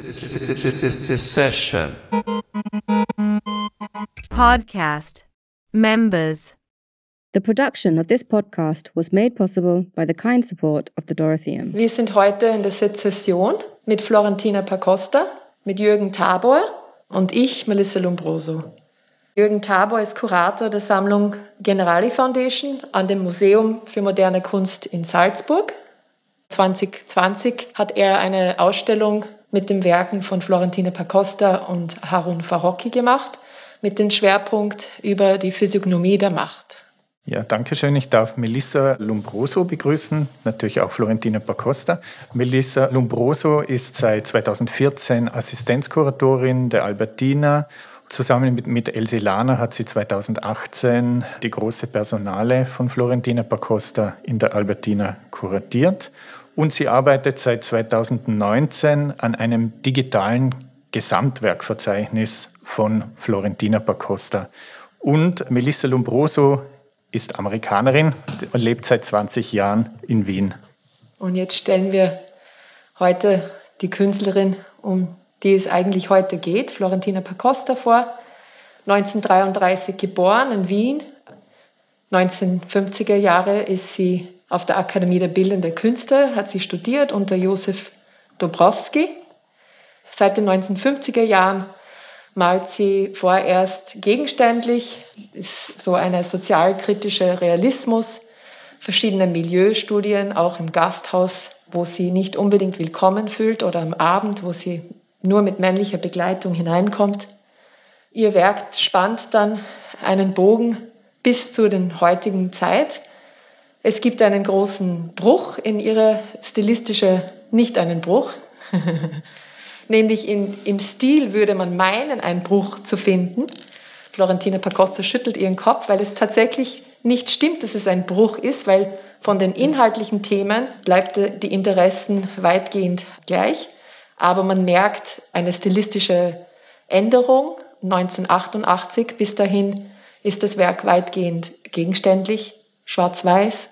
Secession. Podcast. Members. The production of this podcast was made possible by the kind support of the Dorotheum. Wir sind heute in der Sezession mit Florentina Pacosta, mit Jürgen Tabor und ich, Melissa Lombroso. Jürgen Tabor ist Kurator der Sammlung Generali Foundation an dem Museum für moderne Kunst in Salzburg. 2020 hat er eine Ausstellung mit den Werken von Florentina Pacosta und Harun Farocki gemacht, mit dem Schwerpunkt über die Physiognomie der Macht. Ja, danke schön. Ich darf Melissa Lombroso begrüßen, natürlich auch Florentina Pacosta. Melissa Lombroso ist seit 2014 Assistenzkuratorin der Albertina. Zusammen mit, mit Else Lana hat sie 2018 die große Personale von Florentina Pacosta in der Albertina kuratiert. Und sie arbeitet seit 2019 an einem digitalen Gesamtwerkverzeichnis von Florentina Pacosta. Und Melissa Lombroso ist Amerikanerin und lebt seit 20 Jahren in Wien. Und jetzt stellen wir heute die Künstlerin, um die es eigentlich heute geht, Florentina Pacosta vor. 1933 geboren in Wien. 1950er Jahre ist sie auf der Akademie der Bildenden Künste, hat sie studiert unter Josef Dobrowski. Seit den 1950er Jahren malt sie vorerst gegenständlich, ist so eine sozialkritische Realismus, verschiedene Milieustudien, auch im Gasthaus, wo sie nicht unbedingt willkommen fühlt oder am Abend, wo sie nur mit männlicher Begleitung hineinkommt. Ihr Werk spannt dann einen Bogen bis zu den heutigen Zeit. Es gibt einen großen Bruch in ihrer stilistische, nicht einen Bruch, nämlich in, in Stil würde man meinen, einen Bruch zu finden. Florentina Pacosta schüttelt ihren Kopf, weil es tatsächlich nicht stimmt, dass es ein Bruch ist, weil von den inhaltlichen Themen bleibt die Interessen weitgehend gleich. Aber man merkt eine stilistische Änderung. 1988 bis dahin ist das Werk weitgehend gegenständlich, schwarz-weiß.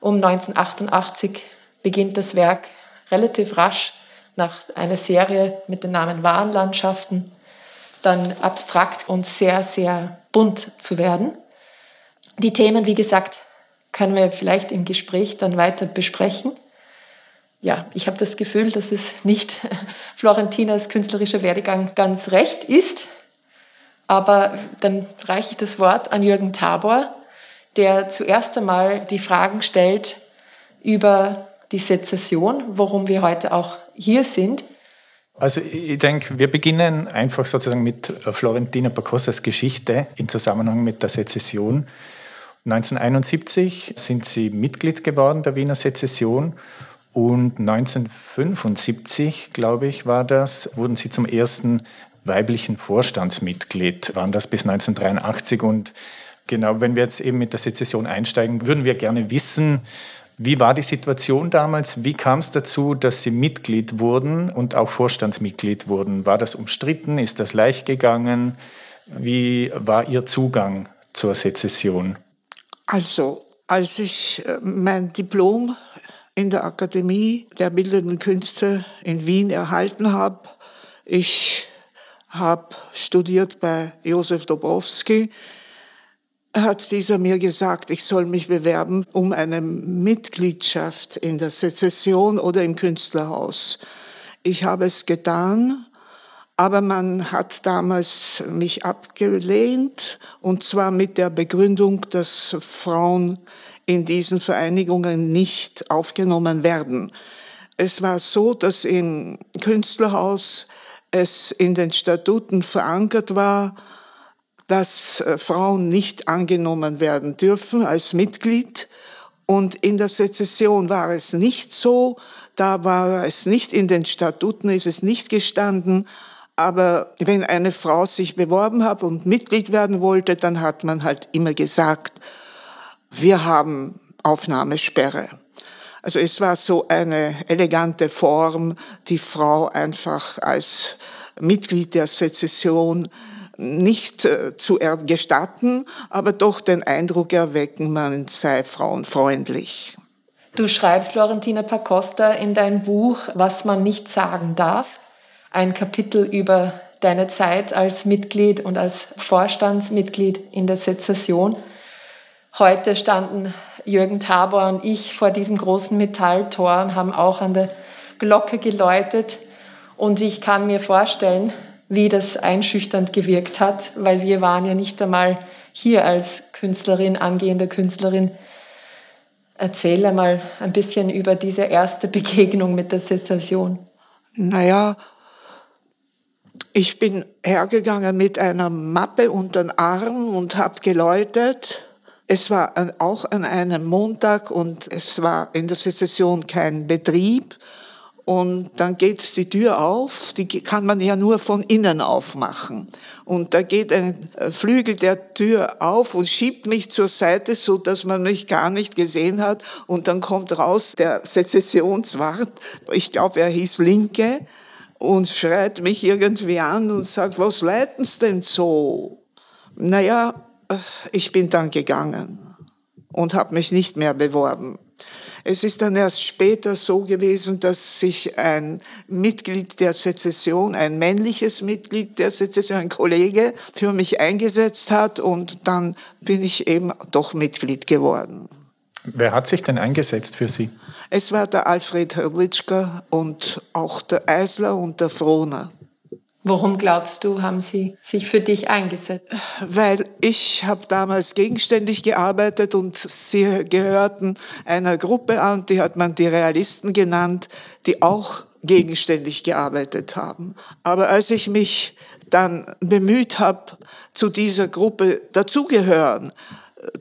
Um 1988 beginnt das Werk relativ rasch nach einer Serie mit dem Namen Warenlandschaften dann abstrakt und sehr, sehr bunt zu werden. Die Themen, wie gesagt, können wir vielleicht im Gespräch dann weiter besprechen. Ja, ich habe das Gefühl, dass es nicht Florentinas künstlerischer Werdegang ganz recht ist. Aber dann reiche ich das Wort an Jürgen Tabor, der zuerst einmal die Fragen stellt über die Sezession, worum wir heute auch hier sind. Also ich denke, wir beginnen einfach sozusagen mit Florentina Pacosas Geschichte im Zusammenhang mit der Sezession. 1971 sind sie Mitglied geworden der Wiener Sezession und 1975, glaube ich, war das, wurden sie zum ersten weiblichen Vorstandsmitglied. Waren das bis 1983 und genau, wenn wir jetzt eben mit der Sezession einsteigen, würden wir gerne wissen, wie war die Situation damals? Wie kam es dazu, dass Sie Mitglied wurden und auch Vorstandsmitglied wurden? War das umstritten? Ist das leicht gegangen? Wie war Ihr Zugang zur Sezession? Also, als ich äh, mein Diplom in der Akademie der Bildenden Künste in Wien erhalten habe, ich habe studiert bei Josef Dobrowski, hat dieser mir gesagt, ich soll mich bewerben um eine Mitgliedschaft in der Sezession oder im Künstlerhaus. Ich habe es getan, aber man hat damals mich abgelehnt und zwar mit der Begründung, dass Frauen in diesen Vereinigungen nicht aufgenommen werden. Es war so, dass im Künstlerhaus es in den Statuten verankert war, dass äh, Frauen nicht angenommen werden dürfen als Mitglied. Und in der Sezession war es nicht so, da war es nicht in den Statuten, ist es nicht gestanden. Aber wenn eine Frau sich beworben hat und Mitglied werden wollte, dann hat man halt immer gesagt, wir haben Aufnahmesperre. Also es war so eine elegante Form, die Frau einfach als Mitglied der Sezession nicht äh, zu gestatten, aber doch den Eindruck erwecken, man sei frauenfreundlich. Du schreibst, Florentina Pacosta, in deinem Buch, was man nicht sagen darf. ein Kapitel über deine Zeit als Mitglied und als Vorstandsmitglied in der Sezession. Heute standen Jürgen Tabor und ich vor diesem großen Metalltor und haben auch an der Glocke geläutet. Und ich kann mir vorstellen, wie das einschüchternd gewirkt hat, weil wir waren ja nicht einmal hier als Künstlerin, angehende Künstlerin. Erzähle mal ein bisschen über diese erste Begegnung mit der Sezession. Naja, ich bin hergegangen mit einer Mappe unter den Arm und habe geläutet. Es war auch an einem Montag und es war in der Sezession kein Betrieb. Und dann geht die Tür auf, die kann man ja nur von innen aufmachen. Und da geht ein Flügel der Tür auf und schiebt mich zur Seite, so dass man mich gar nicht gesehen hat. Und dann kommt raus der Sezessionswart, ich glaube, er hieß Linke, und schreit mich irgendwie an und sagt, was leiten's denn so? Naja, ich bin dann gegangen und habe mich nicht mehr beworben. Es ist dann erst später so gewesen, dass sich ein Mitglied der Sezession, ein männliches Mitglied der Sezession, ein Kollege, für mich eingesetzt hat und dann bin ich eben doch Mitglied geworden. Wer hat sich denn eingesetzt für Sie? Es war der Alfred Hörlitschka und auch der Eisler und der Frohner. Warum glaubst du, haben sie sich für dich eingesetzt? Weil ich habe damals gegenständig gearbeitet und sie gehörten einer Gruppe an, die hat man die Realisten genannt, die auch gegenständig gearbeitet haben. Aber als ich mich dann bemüht habe, zu dieser Gruppe dazugehören,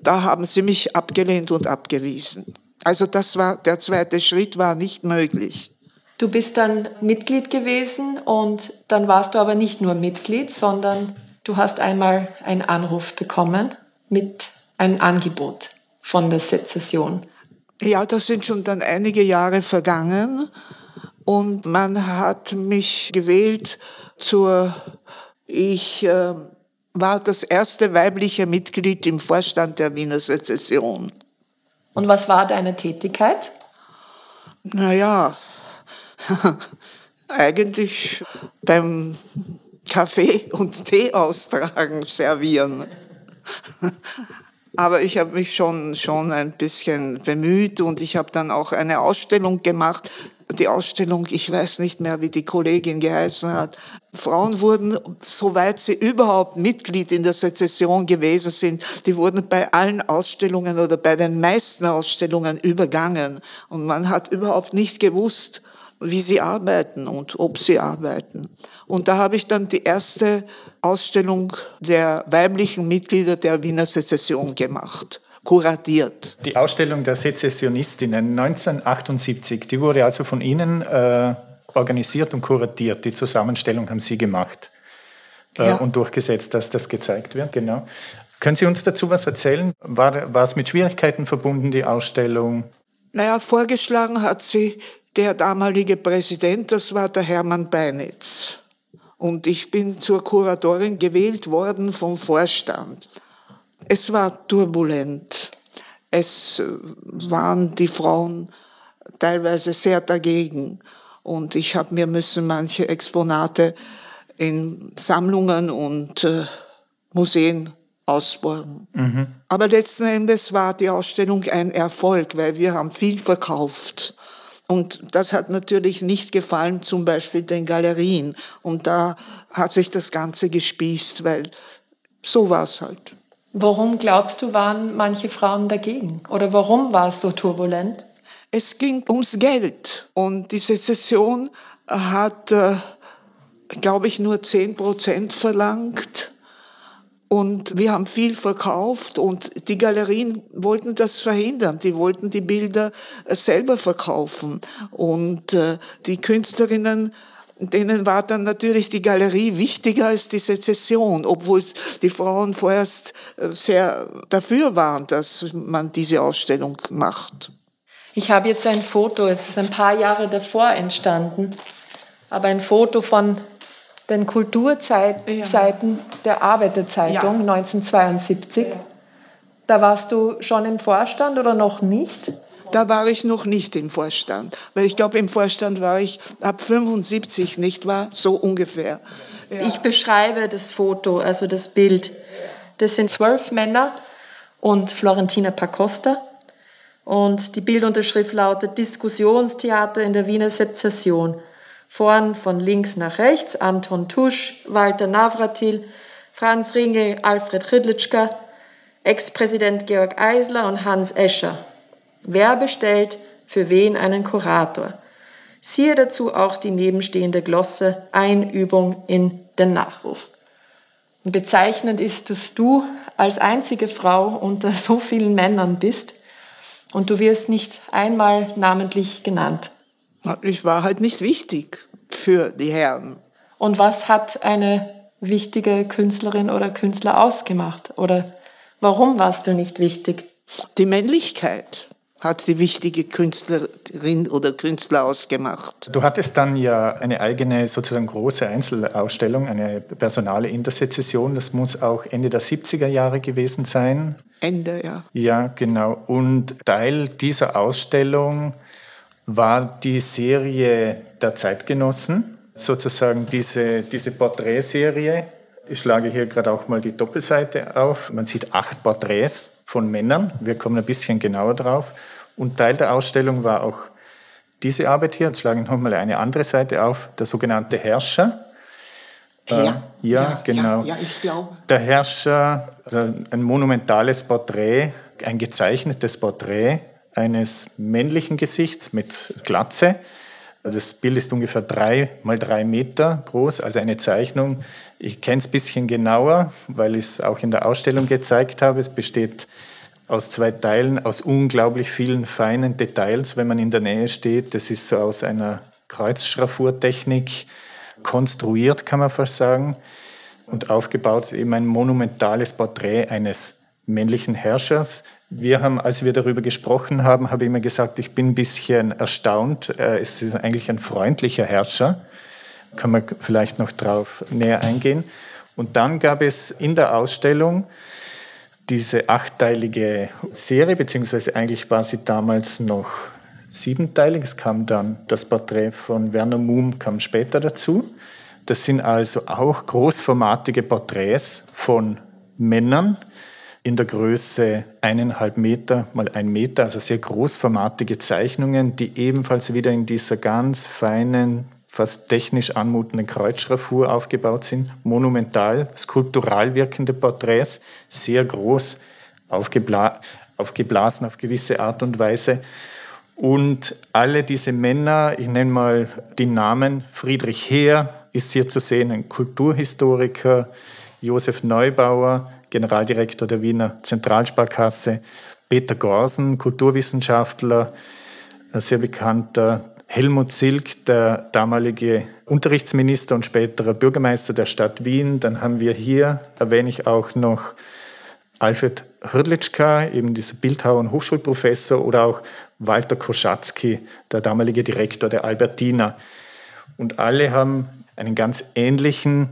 da haben sie mich abgelehnt und abgewiesen. Also das war, der zweite Schritt war nicht möglich. Du bist dann Mitglied gewesen und dann warst du aber nicht nur Mitglied, sondern du hast einmal einen Anruf bekommen mit einem Angebot von der Sezession. Ja, da sind schon dann einige Jahre vergangen und man hat mich gewählt zur, ich äh, war das erste weibliche Mitglied im Vorstand der Wiener Sezession. Und was war deine Tätigkeit? Naja, eigentlich beim Kaffee und Tee austragen, servieren. Aber ich habe mich schon, schon ein bisschen bemüht und ich habe dann auch eine Ausstellung gemacht. Die Ausstellung, ich weiß nicht mehr, wie die Kollegin geheißen hat. Frauen wurden, soweit sie überhaupt Mitglied in der Sezession gewesen sind, die wurden bei allen Ausstellungen oder bei den meisten Ausstellungen übergangen. Und man hat überhaupt nicht gewusst, wie sie arbeiten und ob sie arbeiten. Und da habe ich dann die erste Ausstellung der weiblichen Mitglieder der Wiener Sezession gemacht, kuratiert. Die Ausstellung der Sezessionistinnen 1978, die wurde also von Ihnen äh, organisiert und kuratiert. Die Zusammenstellung haben Sie gemacht äh, ja. und durchgesetzt, dass das gezeigt wird. Genau. Können Sie uns dazu was erzählen? War, war es mit Schwierigkeiten verbunden, die Ausstellung? Naja, vorgeschlagen hat sie der damalige Präsident, das war der Hermann Beinitz. Und ich bin zur Kuratorin gewählt worden vom Vorstand. Es war turbulent. Es äh, waren die Frauen teilweise sehr dagegen. Und ich habe mir müssen manche Exponate in Sammlungen und äh, Museen ausborgen. Mhm. Aber letzten Endes war die Ausstellung ein Erfolg, weil wir haben viel verkauft. Und das hat natürlich nicht gefallen, zum Beispiel den Galerien. Und da hat sich das Ganze gespießt, weil so war es halt. Warum glaubst du, waren manche Frauen dagegen? Oder warum war es so turbulent? Es ging ums Geld. Und diese Session hat, äh, glaube ich, nur 10 Prozent verlangt und wir haben viel verkauft und die Galerien wollten das verhindern. Die wollten die Bilder äh, selber verkaufen. Und äh, die Künstlerinnen, denen war dann natürlich die Galerie wichtiger als die Sezession, obwohl die Frauen vorerst äh, sehr dafür waren, dass man diese Ausstellung macht. Ich habe jetzt ein Foto, es ist ein paar Jahre davor entstanden, aber ein Foto von den Kulturseiten ja. der Arbeiterzeitung ja. 1972. Ja. Da warst du schon im Vorstand oder noch nicht? Da war ich noch nicht im Vorstand, weil ich glaube, im Vorstand war ich ab 75, nicht wahr? So ungefähr. Ja. Ich beschreibe das Foto, also das Bild. Das sind zwölf Männer und Florentina Pacosta. Und die Bildunterschrift lautet Diskussionstheater in der Wiener Sezession. Vorn von links nach rechts Anton Tusch, Walter Navratil, Franz Ringel, Alfred Ridlitschka, Ex-Präsident Georg Eisler und Hans Escher. Wer bestellt für wen einen Kurator? Siehe dazu auch die nebenstehende Glosse Einübung in den Nachruf. Bezeichnend ist, dass du als einzige Frau unter so vielen Männern bist und du wirst nicht einmal namentlich genannt. Ich war halt nicht wichtig für die Herren. Und was hat eine wichtige Künstlerin oder Künstler ausgemacht? Oder warum warst du nicht wichtig? Die Männlichkeit hat die wichtige Künstlerin oder Künstler ausgemacht. Du hattest dann ja eine eigene, sozusagen große Einzelausstellung, eine Personale in der Sezession. Das muss auch Ende der 70er Jahre gewesen sein. Ende, ja. Ja, genau. Und Teil dieser Ausstellung war die Serie der Zeitgenossen, sozusagen diese, diese Porträtserie. Ich schlage hier gerade auch mal die Doppelseite auf. Man sieht acht Porträts von Männern. Wir kommen ein bisschen genauer drauf. Und Teil der Ausstellung war auch diese Arbeit hier. Jetzt schlage ich nochmal eine andere Seite auf, der sogenannte Herrscher. Ja, ja, ja, genau. Ja, ja, ich glaube. Der Herrscher, also ein monumentales Porträt, ein gezeichnetes Porträt eines männlichen Gesichts mit Glatze. Also das Bild ist ungefähr drei mal drei Meter groß, also eine Zeichnung. Ich kenne es ein bisschen genauer, weil ich es auch in der Ausstellung gezeigt habe. Es besteht aus zwei Teilen, aus unglaublich vielen feinen Details, wenn man in der Nähe steht. Das ist so aus einer Kreuzschraffurtechnik konstruiert, kann man fast sagen, und aufgebaut eben ein monumentales Porträt eines männlichen Herrschers, wir haben, als wir darüber gesprochen haben, habe ich immer gesagt, ich bin ein bisschen erstaunt. Äh, es ist eigentlich ein freundlicher Herrscher. Kann man vielleicht noch darauf näher eingehen. Und dann gab es in der Ausstellung diese achtteilige Serie, beziehungsweise eigentlich war sie damals noch siebenteilig. Es kam dann das Porträt von Werner Muhm kam später dazu. Das sind also auch großformatige Porträts von Männern, in der Größe eineinhalb Meter mal ein Meter, also sehr großformatige Zeichnungen, die ebenfalls wieder in dieser ganz feinen, fast technisch anmutenden Kreuzschraffur aufgebaut sind. Monumental, skulptural wirkende Porträts, sehr groß, aufgebla aufgeblasen auf gewisse Art und Weise. Und alle diese Männer, ich nenne mal die Namen, Friedrich Heer ist hier zu sehen, ein Kulturhistoriker, Josef Neubauer, Generaldirektor der Wiener Zentralsparkasse, Peter Gorsen, Kulturwissenschaftler, sehr bekannter, Helmut Silk, der damalige Unterrichtsminister und späterer Bürgermeister der Stadt Wien. Dann haben wir hier, erwähne ich auch noch Alfred Hrdlitschka, eben dieser Bildhauer und Hochschulprofessor, oder auch Walter Koschatzky, der damalige Direktor der Albertina. Und alle haben einen ganz ähnlichen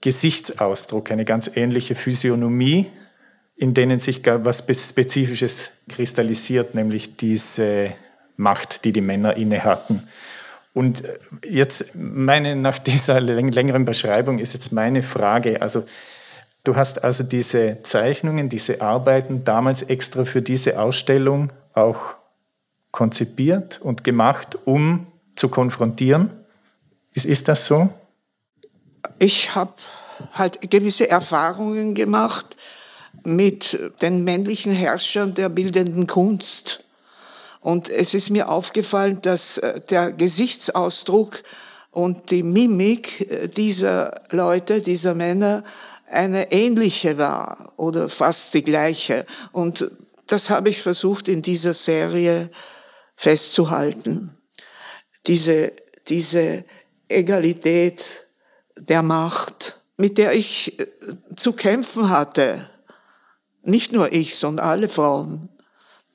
Gesichtsausdruck, eine ganz ähnliche Physiognomie, in denen sich was Spezifisches kristallisiert, nämlich diese Macht, die die Männer inne hatten. Und jetzt meine, nach dieser längeren Beschreibung ist jetzt meine Frage, also du hast also diese Zeichnungen, diese Arbeiten damals extra für diese Ausstellung auch konzipiert und gemacht, um zu konfrontieren. Ist, ist das so? Ich habe halt gewisse Erfahrungen gemacht mit den männlichen Herrschern der bildenden Kunst. Und es ist mir aufgefallen, dass äh, der Gesichtsausdruck und die Mimik äh, dieser Leute, dieser Männer, eine ähnliche war oder fast die gleiche. Und das habe ich versucht in dieser Serie festzuhalten. Diese, diese Egalität der Macht, mit der ich äh, zu kämpfen hatte. Nicht nur ich, sondern alle Frauen,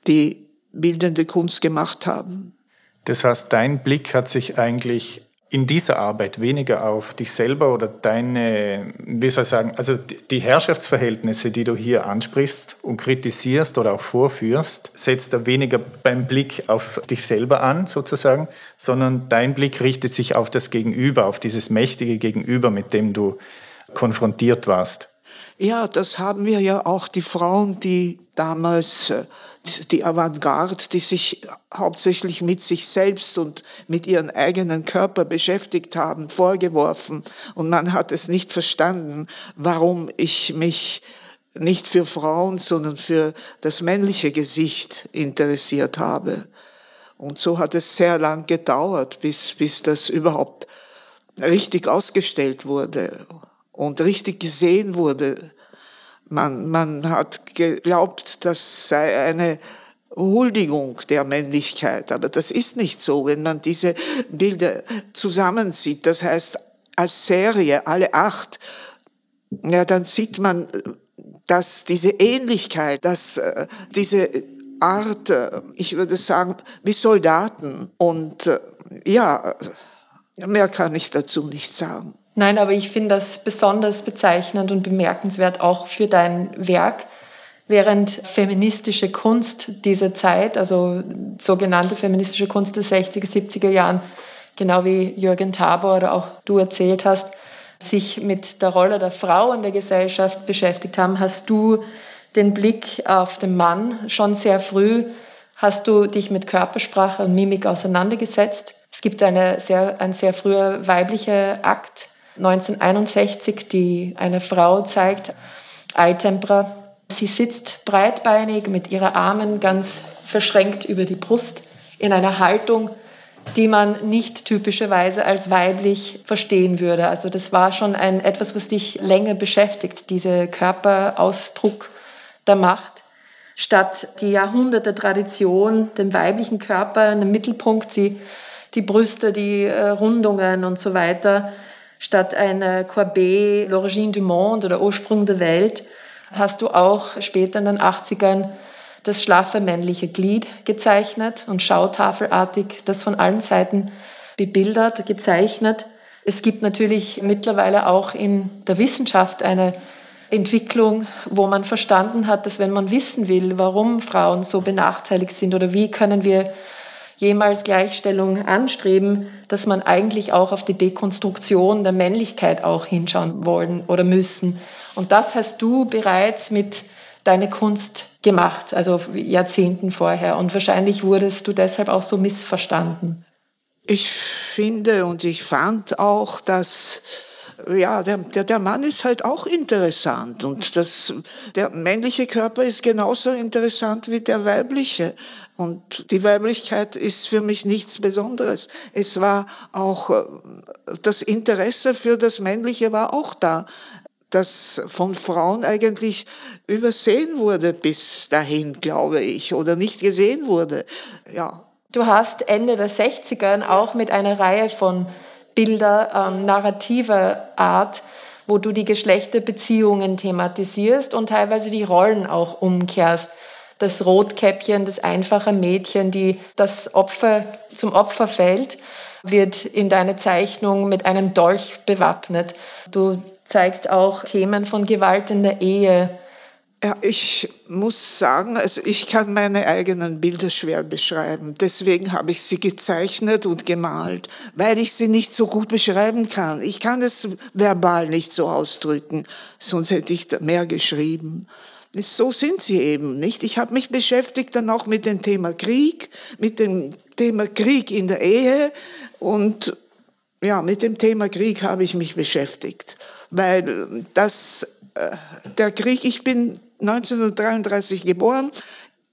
die bildende Kunst gemacht haben. Das heißt, dein Blick hat sich eigentlich in dieser Arbeit weniger auf dich selber oder deine, wie soll ich sagen, also die Herrschaftsverhältnisse, die du hier ansprichst und kritisierst oder auch vorführst, setzt da weniger beim Blick auf dich selber an, sozusagen, sondern dein Blick richtet sich auf das Gegenüber, auf dieses mächtige Gegenüber, mit dem du konfrontiert warst. Ja, das haben wir ja auch die Frauen, die damals äh, die Avantgarde, die sich hauptsächlich mit sich selbst und mit ihrem eigenen Körper beschäftigt haben, vorgeworfen. Und man hat es nicht verstanden, warum ich mich nicht für Frauen, sondern für das männliche Gesicht interessiert habe. Und so hat es sehr lang gedauert, bis, bis das überhaupt richtig ausgestellt wurde und richtig gesehen wurde. Man, man hat geglaubt, das sei eine Huldigung der Männlichkeit, aber das ist nicht so, wenn man diese Bilder zusammensieht. Das heißt, als Serie, alle acht, ja, dann sieht man, dass diese Ähnlichkeit, dass äh, diese Art, äh, ich würde sagen, wie Soldaten und äh, ja, mehr kann ich dazu nicht sagen. Nein, aber ich finde das besonders bezeichnend und bemerkenswert auch für dein Werk. Während feministische Kunst dieser Zeit, also sogenannte feministische Kunst der 60er, 70er Jahren, genau wie Jürgen Tabor oder auch du erzählt hast, sich mit der Rolle der Frau in der Gesellschaft beschäftigt haben, hast du den Blick auf den Mann schon sehr früh, hast du dich mit Körpersprache und Mimik auseinandergesetzt. Es gibt eine sehr, ein sehr früher weiblicher Akt 1961, die eine Frau zeigt, Eitempera. Sie sitzt breitbeinig mit ihren Armen ganz verschränkt über die Brust in einer Haltung, die man nicht typischerweise als weiblich verstehen würde. Also das war schon ein, etwas, was dich länger beschäftigt, dieser Körperausdruck der Macht. Statt die Jahrhunderte Tradition, den weiblichen Körper in den Mittelpunkt, sie, die Brüste, die äh, Rundungen und so weiter, Statt einer Courbet, L'Origine du Monde oder Ursprung der Welt hast du auch später in den 80ern das schlaffe männliche Glied gezeichnet und schautafelartig das von allen Seiten bebildert, gezeichnet. Es gibt natürlich mittlerweile auch in der Wissenschaft eine Entwicklung, wo man verstanden hat, dass wenn man wissen will, warum Frauen so benachteiligt sind oder wie können wir jemals Gleichstellung anstreben, dass man eigentlich auch auf die Dekonstruktion der Männlichkeit auch hinschauen wollen oder müssen. Und das hast du bereits mit deiner Kunst gemacht, also Jahrzehnten vorher. Und wahrscheinlich wurdest du deshalb auch so missverstanden. Ich finde und ich fand auch, dass ja, der, der, der Mann ist halt auch interessant und das, der männliche Körper ist genauso interessant wie der weibliche. Und die Weiblichkeit ist für mich nichts Besonderes. Es war auch, äh, das Interesse für das Männliche war auch da, das von Frauen eigentlich übersehen wurde bis dahin, glaube ich, oder nicht gesehen wurde. Ja. Du hast Ende der 60er auch mit einer Reihe von Bilder ähm, narrativer Art, wo du die Geschlechterbeziehungen thematisierst und teilweise die Rollen auch umkehrst das Rotkäppchen, das einfache Mädchen, die das Opfer zum Opfer fällt, wird in deiner Zeichnung mit einem Dolch bewappnet. Du zeigst auch Themen von Gewalt in der Ehe. Ja, ich muss sagen, also ich kann meine eigenen Bilder schwer beschreiben. Deswegen habe ich sie gezeichnet und gemalt, weil ich sie nicht so gut beschreiben kann. Ich kann es verbal nicht so ausdrücken, sonst hätte ich mehr geschrieben. So sind sie eben, nicht? Ich habe mich beschäftigt dann auch mit dem Thema Krieg, mit dem Thema Krieg in der Ehe und ja, mit dem Thema Krieg habe ich mich beschäftigt, weil das äh, der Krieg, ich bin 1933 geboren,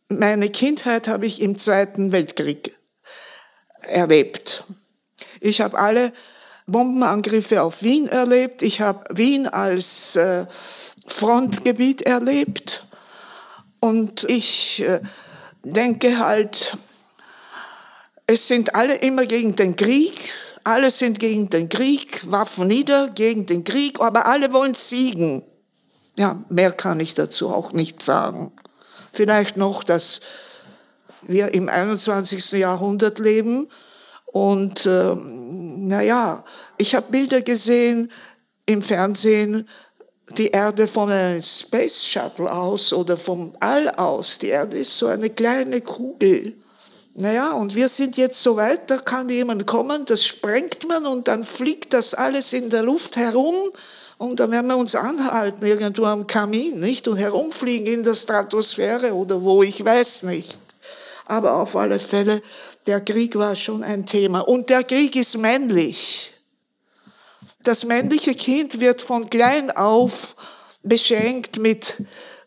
meine Kindheit habe ich im Zweiten Weltkrieg erlebt. Ich habe alle Bombenangriffe auf Wien erlebt. Ich habe Wien als äh, Frontgebiet erlebt. Und ich äh, denke halt, es sind alle immer gegen den Krieg, alle sind gegen den Krieg, Waffen nieder gegen den Krieg, aber alle wollen siegen. Ja, mehr kann ich dazu auch nicht sagen. Vielleicht noch, dass wir im 21. Jahrhundert leben und äh, Naja, ich habe Bilder gesehen im Fernsehen, die Erde von einem Space Shuttle aus oder vom All aus. Die Erde ist so eine kleine Kugel. Naja, und wir sind jetzt so weit, da kann jemand kommen, das sprengt man und dann fliegt das alles in der Luft herum und dann werden wir uns anhalten irgendwo am Kamin, nicht? Und herumfliegen in der Stratosphäre oder wo, ich weiß nicht. Aber auf alle Fälle, der Krieg war schon ein Thema. Und der Krieg ist männlich. Das männliche Kind wird von klein auf beschenkt mit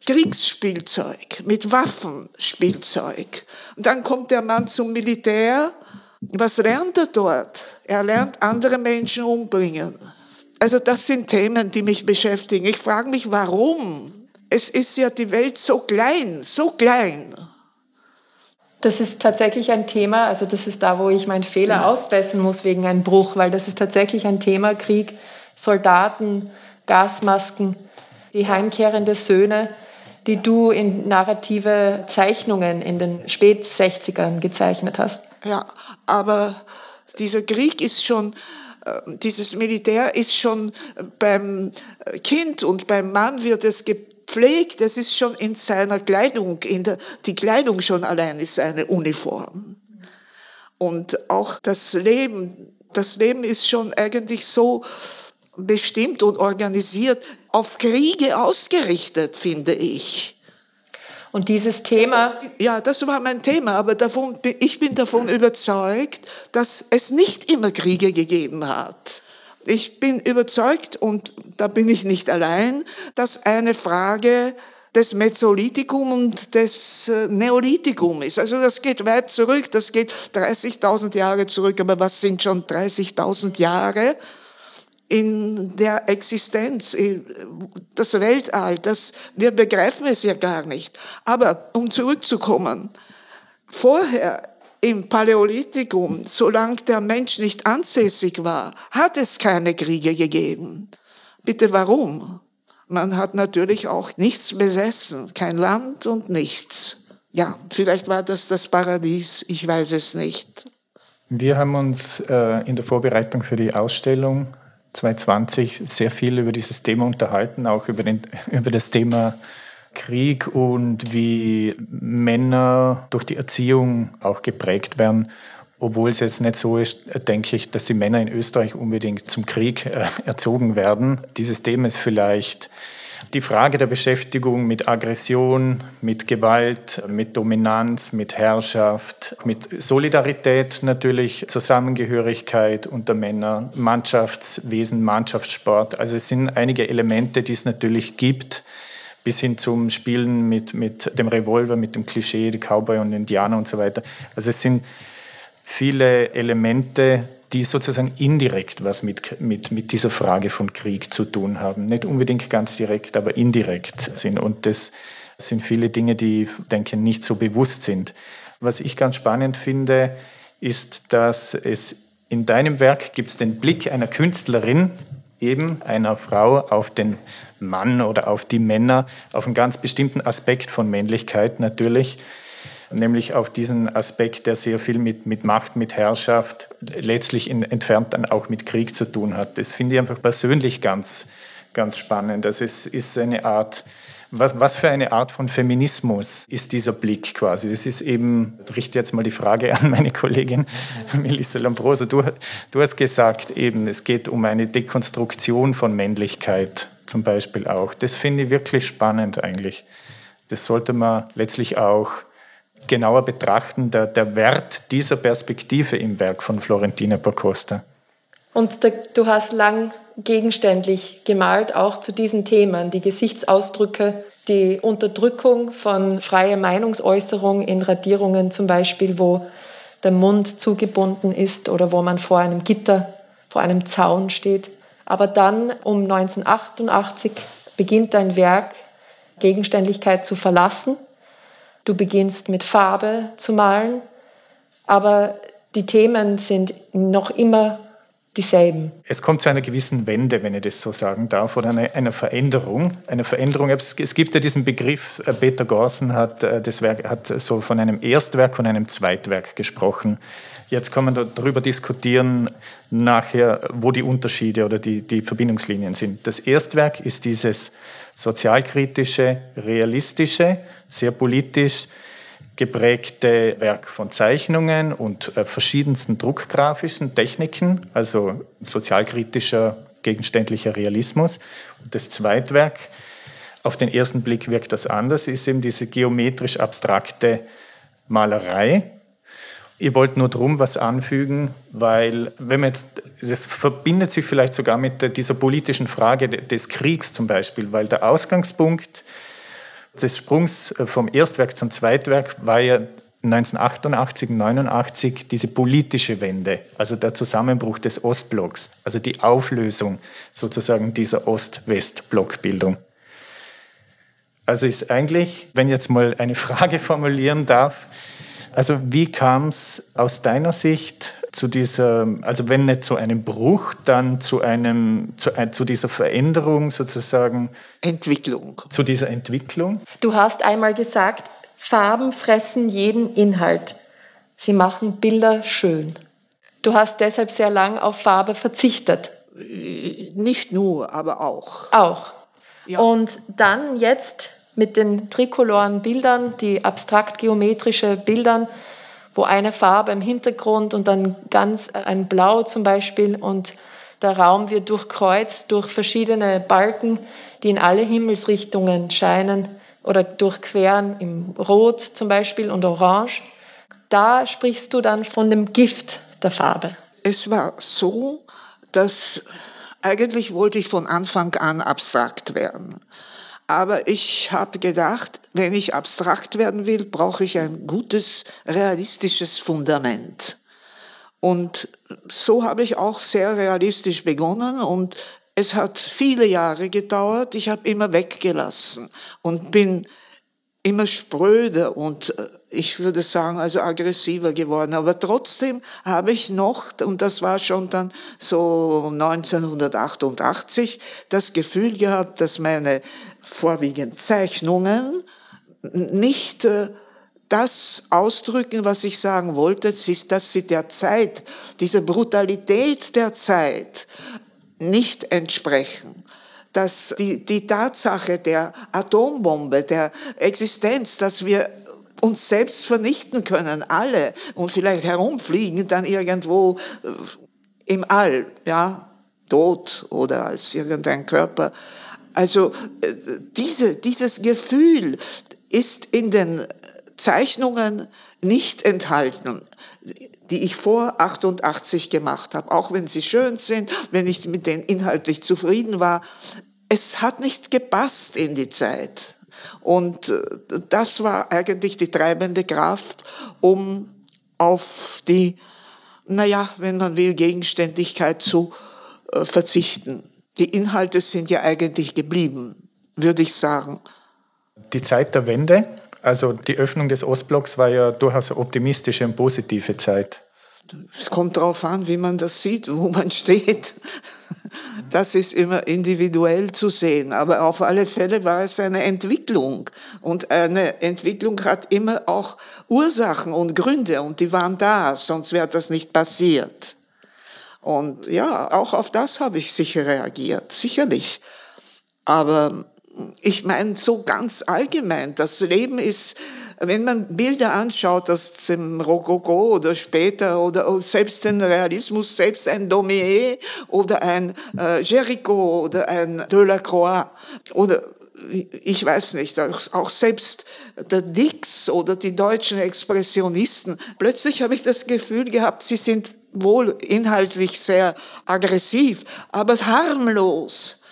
Kriegsspielzeug, mit Waffenspielzeug. Und dann kommt der Mann zum Militär. Was lernt er dort? Er lernt andere Menschen umbringen. Also das sind Themen, die mich beschäftigen. Ich frage mich, warum? Es ist ja die Welt so klein, so klein. Das ist tatsächlich ein Thema, also das ist da, wo ich meinen Fehler ausbessern muss wegen einem Bruch, weil das ist tatsächlich ein Thema, Krieg, Soldaten, Gasmasken, die heimkehrende Söhne, die du in narrative Zeichnungen in den Spät-60ern gezeichnet hast. Ja, aber dieser Krieg ist schon, äh, dieses Militär ist schon beim Kind und beim Mann wird es gepflegt, es ist schon in seiner Kleidung, in der, die Kleidung schon allein ist eine Uniform. Und auch das Leben, das Leben ist schon eigentlich so bestimmt und organisiert, auf Kriege ausgerichtet, finde ich. Und dieses Thema. Ja, das war mein Thema, aber davon, ich bin davon überzeugt, dass es nicht immer Kriege gegeben hat. Ich bin überzeugt, und da bin ich nicht allein, dass eine Frage des Mesolithikums und des äh, Neolithikums ist. Also das geht weit zurück, das geht 30.000 Jahre zurück, aber was sind schon 30.000 Jahre? in der Existenz, das Weltall, das, wir begreifen es ja gar nicht. Aber um zurückzukommen, vorher im Paläolithikum, solange der Mensch nicht ansässig war, hat es keine Kriege gegeben. Bitte warum? Man hat natürlich auch nichts besessen, kein Land und nichts. Ja, vielleicht war das das Paradies, ich weiß es nicht. Wir haben uns äh, in der Vorbereitung für die Ausstellung 2020 sehr viel über dieses Thema unterhalten, auch über, den, über das Thema Krieg und wie Männer durch die Erziehung auch geprägt werden. Obwohl es jetzt nicht so ist, denke ich, dass die Männer in Österreich unbedingt zum Krieg äh, erzogen werden. Dieses Thema ist vielleicht die Frage der Beschäftigung mit Aggression, mit Gewalt, mit Dominanz, mit Herrschaft, mit Solidarität natürlich, Zusammengehörigkeit unter Männern, Mannschaftswesen, Mannschaftssport. Also es sind einige Elemente, die es natürlich gibt, bis hin zum Spielen mit, mit dem Revolver, mit dem Klischee, die Cowboy und Indianer und so weiter. Also es sind viele Elemente, die sozusagen indirekt was mit, mit, mit dieser Frage von Krieg zu tun haben. Nicht unbedingt ganz direkt, aber indirekt sind. Und das sind viele Dinge, die, denke ich, nicht so bewusst sind. Was ich ganz spannend finde, ist, dass es in deinem Werk gibt es den Blick einer Künstlerin, eben einer Frau auf den Mann oder auf die Männer, auf einen ganz bestimmten Aspekt von Männlichkeit natürlich nämlich auf diesen Aspekt, der sehr viel mit, mit Macht, mit Herrschaft, letztlich in, entfernt dann auch mit Krieg zu tun hat. Das finde ich einfach persönlich ganz, ganz spannend. Das ist, ist eine Art, was, was für eine Art von Feminismus ist dieser Blick quasi? Das ist eben, ich richte jetzt mal die Frage an meine Kollegin Melissa Lombroso. Du, du hast gesagt, eben, es geht um eine Dekonstruktion von Männlichkeit zum Beispiel auch. Das finde ich wirklich spannend eigentlich. Das sollte man letztlich auch genauer betrachten, der, der Wert dieser Perspektive im Werk von Florentina Pacosta. Und da, du hast lang gegenständlich gemalt, auch zu diesen Themen, die Gesichtsausdrücke, die Unterdrückung von freier Meinungsäußerung in Radierungen zum Beispiel, wo der Mund zugebunden ist oder wo man vor einem Gitter, vor einem Zaun steht. Aber dann um 1988 beginnt dein Werk Gegenständlichkeit zu verlassen Du beginnst mit Farbe zu malen, aber die Themen sind noch immer dieselben. Es kommt zu einer gewissen Wende, wenn ich das so sagen darf, oder einer eine Veränderung. Eine Veränderung. Es gibt ja diesen Begriff, äh, Peter Gorsen hat, äh, das Werk, hat so von einem Erstwerk, von einem Zweitwerk gesprochen. Jetzt kann man darüber diskutieren, nachher, wo die Unterschiede oder die, die Verbindungslinien sind. Das Erstwerk ist dieses sozialkritische, realistische, sehr politisch geprägte Werk von Zeichnungen und äh, verschiedensten druckgrafischen Techniken, also sozialkritischer, gegenständlicher Realismus. Und das Zweitwerk, auf den ersten Blick wirkt das anders, ist eben diese geometrisch abstrakte Malerei. Ich wollte nur drum was anfügen, weil wenn man jetzt, das verbindet sich vielleicht sogar mit dieser politischen Frage des Kriegs zum Beispiel, weil der Ausgangspunkt des Sprungs vom Erstwerk zum Zweitwerk war ja 1988, 89 diese politische Wende, also der Zusammenbruch des Ostblocks, also die Auflösung sozusagen dieser Ost-West-Blockbildung. Also ist eigentlich, wenn ich jetzt mal eine Frage formulieren darf, also wie kam es aus deiner Sicht zu dieser, also wenn nicht zu einem Bruch, dann zu einem, zu, äh, zu dieser Veränderung sozusagen? Entwicklung. Zu dieser Entwicklung? Du hast einmal gesagt, Farben fressen jeden Inhalt. Sie machen Bilder schön. Du hast deshalb sehr lang auf Farbe verzichtet. Nicht nur, aber auch. Auch. Ja. Und dann jetzt mit den trikoloren Bildern, die abstrakt geometrische Bildern, wo eine Farbe im Hintergrund und dann ganz ein Blau zum Beispiel und der Raum wird durchkreuzt durch verschiedene Balken, die in alle Himmelsrichtungen scheinen oder durchqueren im Rot zum Beispiel und Orange. Da sprichst du dann von dem Gift der Farbe. Es war so, dass eigentlich wollte ich von Anfang an abstrakt werden. Aber ich habe gedacht, wenn ich abstrakt werden will, brauche ich ein gutes, realistisches Fundament. Und so habe ich auch sehr realistisch begonnen und es hat viele Jahre gedauert. Ich habe immer weggelassen und bin immer spröder und äh, ich würde sagen, also aggressiver geworden. Aber trotzdem habe ich noch, und das war schon dann so 1988, das Gefühl gehabt, dass meine vorwiegend Zeichnungen nicht äh, das ausdrücken, was ich sagen wollte, dass sie der Zeit, dieser Brutalität der Zeit nicht entsprechen. Dass die, die Tatsache der Atombombe, der Existenz, dass wir uns selbst vernichten können, alle, und vielleicht herumfliegen dann irgendwo äh, im All, ja, tot oder als irgendein Körper. Also äh, diese, dieses Gefühl ist in den Zeichnungen nicht enthalten, die ich vor 88 gemacht habe, auch wenn sie schön sind, wenn ich mit denen inhaltlich zufrieden war. Es hat nicht gepasst in die Zeit. Und äh, das war eigentlich die treibende Kraft, um auf die, naja, wenn man will, Gegenständigkeit zu äh, verzichten. Die Inhalte sind ja eigentlich geblieben, würde ich sagen. Die Zeit der Wende, also die Öffnung des Ostblocks war ja durchaus eine optimistische und positive Zeit. Es kommt darauf an, wie man das sieht, wo man steht. Das ist immer individuell zu sehen. Aber auf alle Fälle war es eine Entwicklung. Und eine Entwicklung hat immer auch Ursachen und Gründe. Und die waren da, sonst wäre das nicht passiert. Und ja, auch auf das habe ich sicher reagiert, sicherlich. Aber ich meine, so ganz allgemein, das Leben ist, wenn man Bilder anschaut aus dem Rokoko oder später oder selbst den Realismus, selbst ein Daumier oder ein äh, Jericho oder ein Delacroix oder ich weiß nicht, auch selbst der Dix oder die deutschen Expressionisten, plötzlich habe ich das Gefühl gehabt, sie sind wohl inhaltlich sehr aggressiv, aber harmlos.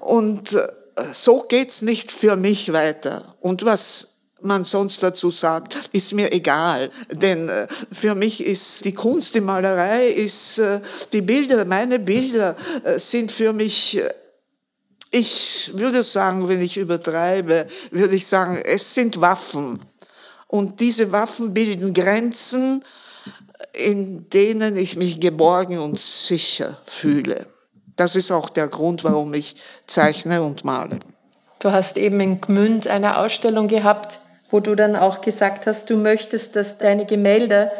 Und äh, so geht's nicht für mich weiter. Und was man sonst dazu sagt, ist mir egal. Denn äh, für mich ist die Kunst, die Malerei, ist äh, die Bilder, meine Bilder sind für mich, ich würde sagen, wenn ich übertreibe, würde ich sagen, es sind Waffen. Und diese Waffen bilden Grenzen, in denen ich mich geborgen und sicher fühle. Das ist auch der Grund, warum ich zeichne und male. Du hast eben in Gmünd eine Ausstellung gehabt, wo du dann auch gesagt hast, du möchtest, dass deine Gemälde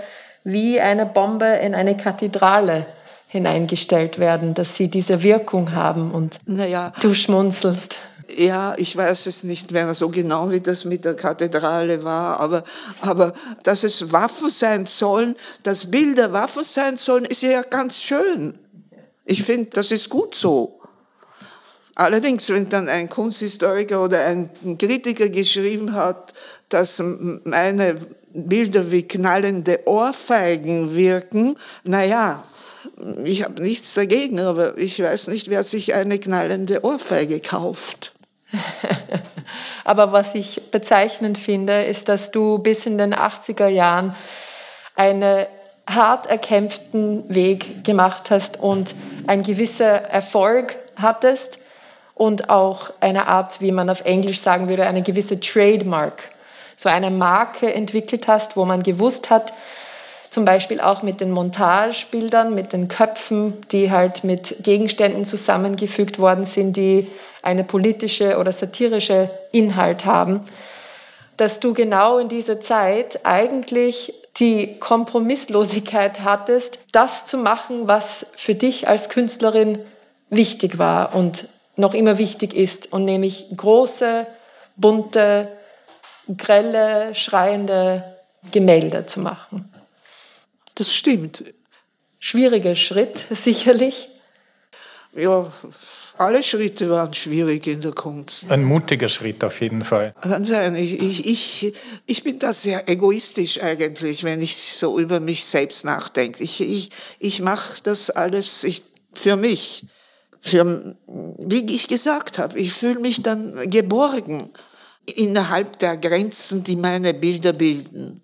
wie eine Bombe in eine Kathedrale hineingestellt werden, dass sie diese Wirkung haben und Naja, du schmunzelst. Ja, ich weiß es nicht mehr so genau, wie das mit der Kathedrale war, aber, aber dass es Waffen sein sollen, dass Bilder Waffen sein sollen, ist ja ganz schön. Ich finde, das ist gut so. Allerdings, wenn dann ein Kunsthistoriker oder ein Kritiker geschrieben hat, dass meine Bilder wie knallende Ohrfeigen wirken, na ja, ich habe nichts dagegen, aber ich weiß nicht, wer sich eine knallende Ohrfeige kauft. Aber was ich bezeichnend finde, ist, dass du bis in den 80er Jahren einen hart erkämpften Weg gemacht hast und ein gewisser Erfolg hattest und auch eine Art, wie man auf Englisch sagen würde, eine gewisse Trademark, so eine Marke entwickelt hast, wo man gewusst hat, zum Beispiel auch mit den Montagebildern, mit den Köpfen, die halt mit Gegenständen zusammengefügt worden sind, die eine politische oder satirische Inhalt haben, dass du genau in dieser Zeit eigentlich die Kompromisslosigkeit hattest, das zu machen, was für dich als Künstlerin wichtig war und noch immer wichtig ist, und nämlich große, bunte, grelle, schreiende Gemälde zu machen. Das stimmt. Schwieriger Schritt, sicherlich. Ja, alle Schritte waren schwierig in der Kunst. Ein mutiger Schritt auf jeden Fall. Kann sein. Ich, ich, ich, ich bin da sehr egoistisch eigentlich, wenn ich so über mich selbst nachdenke. Ich, ich, ich mache das alles ich, für mich. Für, wie ich gesagt habe, ich fühle mich dann geborgen innerhalb der Grenzen, die meine Bilder bilden.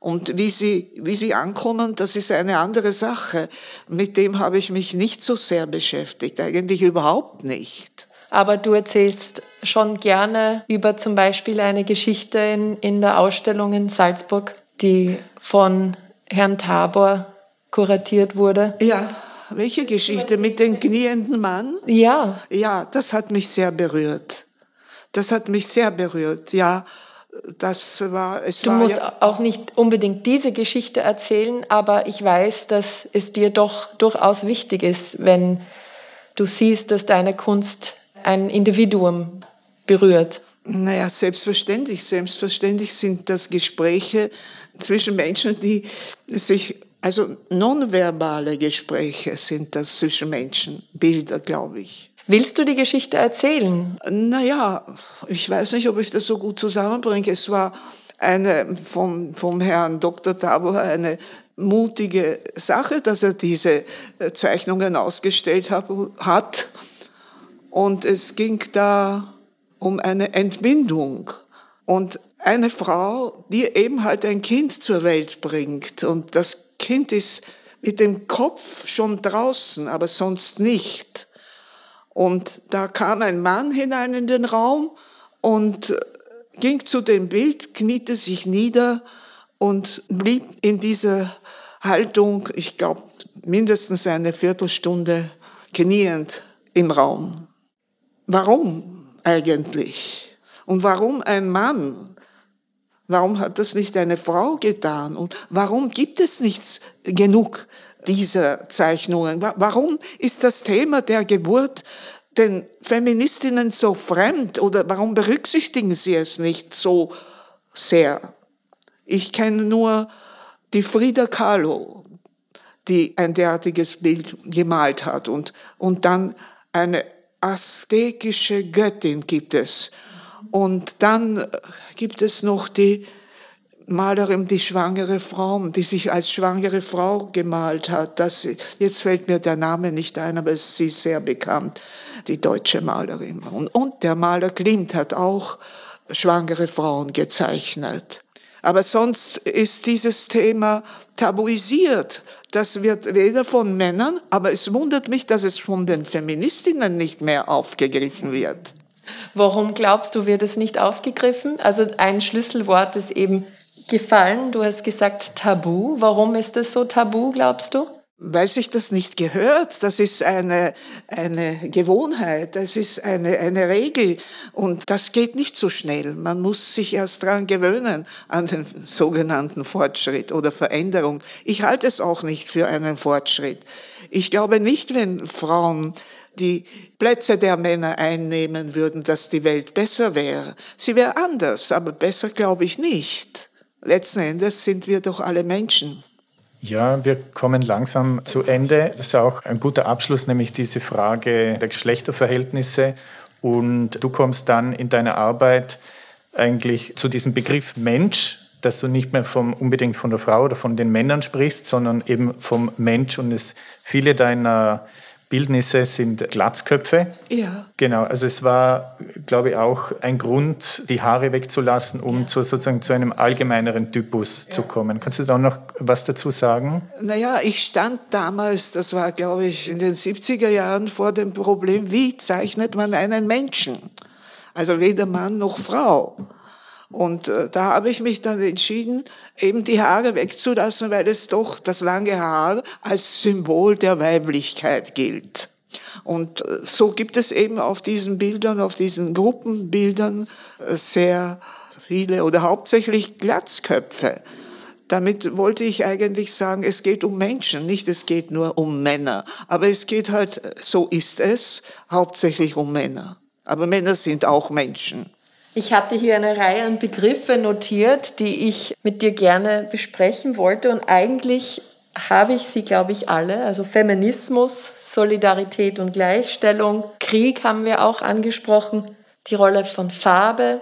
Und wie sie, wie sie ankommen, das ist eine andere Sache. Mit dem habe ich mich nicht so sehr beschäftigt, eigentlich überhaupt nicht. Aber du erzählst schon gerne über zum Beispiel eine Geschichte in, in der Ausstellung in Salzburg, die von Herrn Tabor kuratiert wurde. Ja, welche Geschichte mit dem knienden Mann? Ja. Ja, das hat mich sehr berührt. Das hat mich sehr berührt, ja das war, es du war musst ja, auch nicht unbedingt diese Geschichte erzählen, aber ich weiß, dass es dir doch durchaus wichtig ist, wenn du siehst, dass deine Kunst ein Individuum berührt. Naja, selbstverständlich. Selbstverständlich sind das Gespräche zwischen Menschen, die sich, also nonverbale Gespräche sind das zwischen Menschen, Bilder, glaube ich. Willst du die Geschichte erzählen? Naja, ich weiß nicht, ob ich das so gut zusammenbringe. Es war eine vom, vom Herrn Dr. Tabor eine mutige Sache, dass er diese äh, Zeichnungen ausgestellt hat. Und es ging da um eine Entbindung. Und eine Frau, die eben halt ein Kind zur Welt bringt. Und das Kind ist mit dem Kopf schon draußen, aber sonst nicht. Und da kam ein Mann hinein in den Raum und ging zu dem Bild, kniete sich nieder und blieb in dieser Haltung, ich glaube, mindestens eine Viertelstunde kniend im Raum. Warum eigentlich? Und warum ein Mann? Warum hat das nicht eine Frau getan? Und warum gibt es nicht genug dieser Zeichnungen? Warum ist das Thema der Geburt den Feministinnen so fremd oder warum berücksichtigen sie es nicht so sehr? Ich kenne nur die Frida Kahlo, die ein derartiges Bild gemalt hat und, und dann eine askekische Göttin gibt es. Und dann gibt es noch die Malerin, die schwangere Frau, die sich als schwangere Frau gemalt hat. Das, jetzt fällt mir der Name nicht ein, aber sie ist sehr bekannt, die deutsche Malerin. Und, und der Maler Klimt hat auch schwangere Frauen gezeichnet. Aber sonst ist dieses Thema tabuisiert. Das wird weder von Männern, aber es wundert mich, dass es von den Feministinnen nicht mehr aufgegriffen wird. Warum glaubst du, wird es nicht aufgegriffen? Also ein Schlüsselwort ist eben gefallen. Du hast gesagt Tabu. Warum ist das so tabu, glaubst du? weil sich das nicht gehört. Das ist eine, eine Gewohnheit, das ist eine, eine Regel und das geht nicht so schnell. Man muss sich erst dran gewöhnen an den sogenannten Fortschritt oder Veränderung. Ich halte es auch nicht für einen Fortschritt. Ich glaube nicht, wenn Frauen die Plätze der Männer einnehmen würden, dass die Welt besser wäre. Sie wäre anders, aber besser glaube ich nicht. Letzten Endes sind wir doch alle Menschen. Ja, wir kommen langsam zu Ende. Das ist auch ein guter Abschluss, nämlich diese Frage der Geschlechterverhältnisse. Und du kommst dann in deiner Arbeit eigentlich zu diesem Begriff Mensch, dass du nicht mehr vom, unbedingt von der Frau oder von den Männern sprichst, sondern eben vom Mensch. Und es viele deiner Bildnisse sind Glatzköpfe. Ja. Genau, also es war, glaube ich, auch ein Grund, die Haare wegzulassen, um zu, sozusagen zu einem allgemeineren Typus ja. zu kommen. Kannst du da noch was dazu sagen? Naja, ich stand damals, das war, glaube ich, in den 70er Jahren vor dem Problem, wie zeichnet man einen Menschen? Also weder Mann noch Frau. Und äh, da habe ich mich dann entschieden, eben die Haare wegzulassen, weil es doch das lange Haar als Symbol der Weiblichkeit gilt. Und äh, so gibt es eben auf diesen Bildern, auf diesen Gruppenbildern äh, sehr viele oder hauptsächlich Glatzköpfe. Damit wollte ich eigentlich sagen, es geht um Menschen, nicht es geht nur um Männer. Aber es geht halt, so ist es, hauptsächlich um Männer. Aber Männer sind auch Menschen. Ich hatte hier eine Reihe an Begriffe notiert, die ich mit dir gerne besprechen wollte und eigentlich habe ich sie, glaube ich, alle. Also Feminismus, Solidarität und Gleichstellung, Krieg haben wir auch angesprochen, die Rolle von Farbe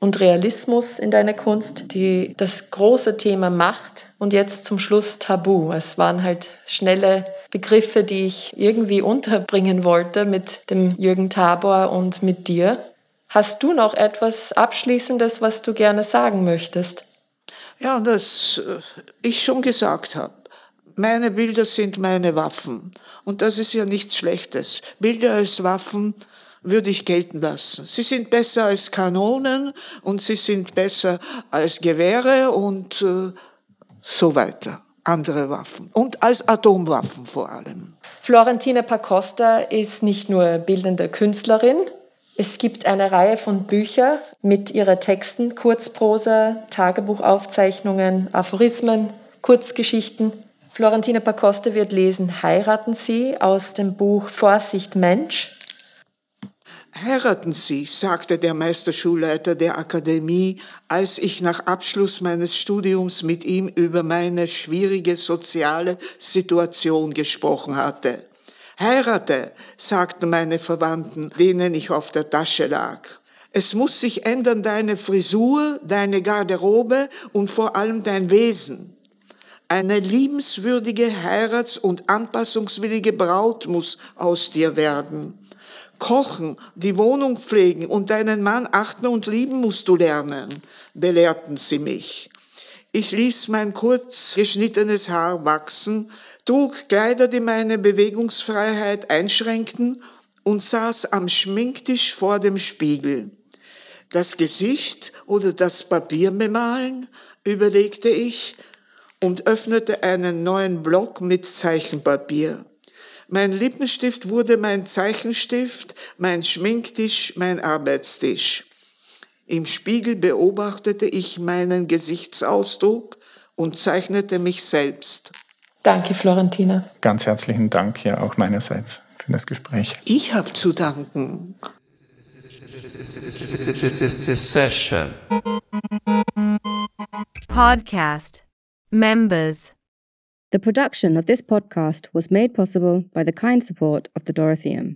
und Realismus in deiner Kunst, die, das große Thema Macht und jetzt zum Schluss Tabu. Es waren halt schnelle Begriffe, die ich irgendwie unterbringen wollte mit dem Jürgen Tabor und mit dir. Hast du noch etwas Abschließendes, was du gerne sagen möchtest? Ja, das äh, ich schon gesagt habe. Meine Bilder sind meine Waffen. Und das ist ja nichts Schlechtes. Bilder als Waffen würde ich gelten lassen. Sie sind besser als Kanonen und sie sind besser als Gewehre und äh, so weiter. Andere Waffen. Und als Atomwaffen vor allem. Florentina Pacosta ist nicht nur bildende Künstlerin, es gibt eine Reihe von Büchern mit ihren Texten, Kurzprosa, Tagebuchaufzeichnungen, Aphorismen, Kurzgeschichten. Florentina Pacoste wird lesen Heiraten Sie aus dem Buch Vorsicht Mensch. Heiraten Sie, sagte der Meisterschulleiter der Akademie, als ich nach Abschluss meines Studiums mit ihm über meine schwierige soziale Situation gesprochen hatte. Heirate, sagten meine Verwandten, denen ich auf der Tasche lag. Es muss sich ändern deine Frisur, deine Garderobe und vor allem dein Wesen. Eine liebenswürdige, heirats- und anpassungswillige Braut muss aus dir werden. Kochen, die Wohnung pflegen und deinen Mann achten und lieben musst du lernen, belehrten sie mich. Ich ließ mein kurz geschnittenes Haar wachsen, trug Kleider, die meine Bewegungsfreiheit einschränkten und saß am Schminktisch vor dem Spiegel. Das Gesicht oder das Papier bemalen, überlegte ich und öffnete einen neuen Block mit Zeichenpapier. Mein Lippenstift wurde mein Zeichenstift, mein Schminktisch, mein Arbeitstisch. Im Spiegel beobachtete ich meinen Gesichtsausdruck und zeichnete mich selbst. Danke, Florentina. Ganz herzlichen Dank ja auch meinerseits für das Gespräch. Ich habe zu danken. Session. Podcast. Members. The production of this podcast was made possible by the kind support of the Dorotheum.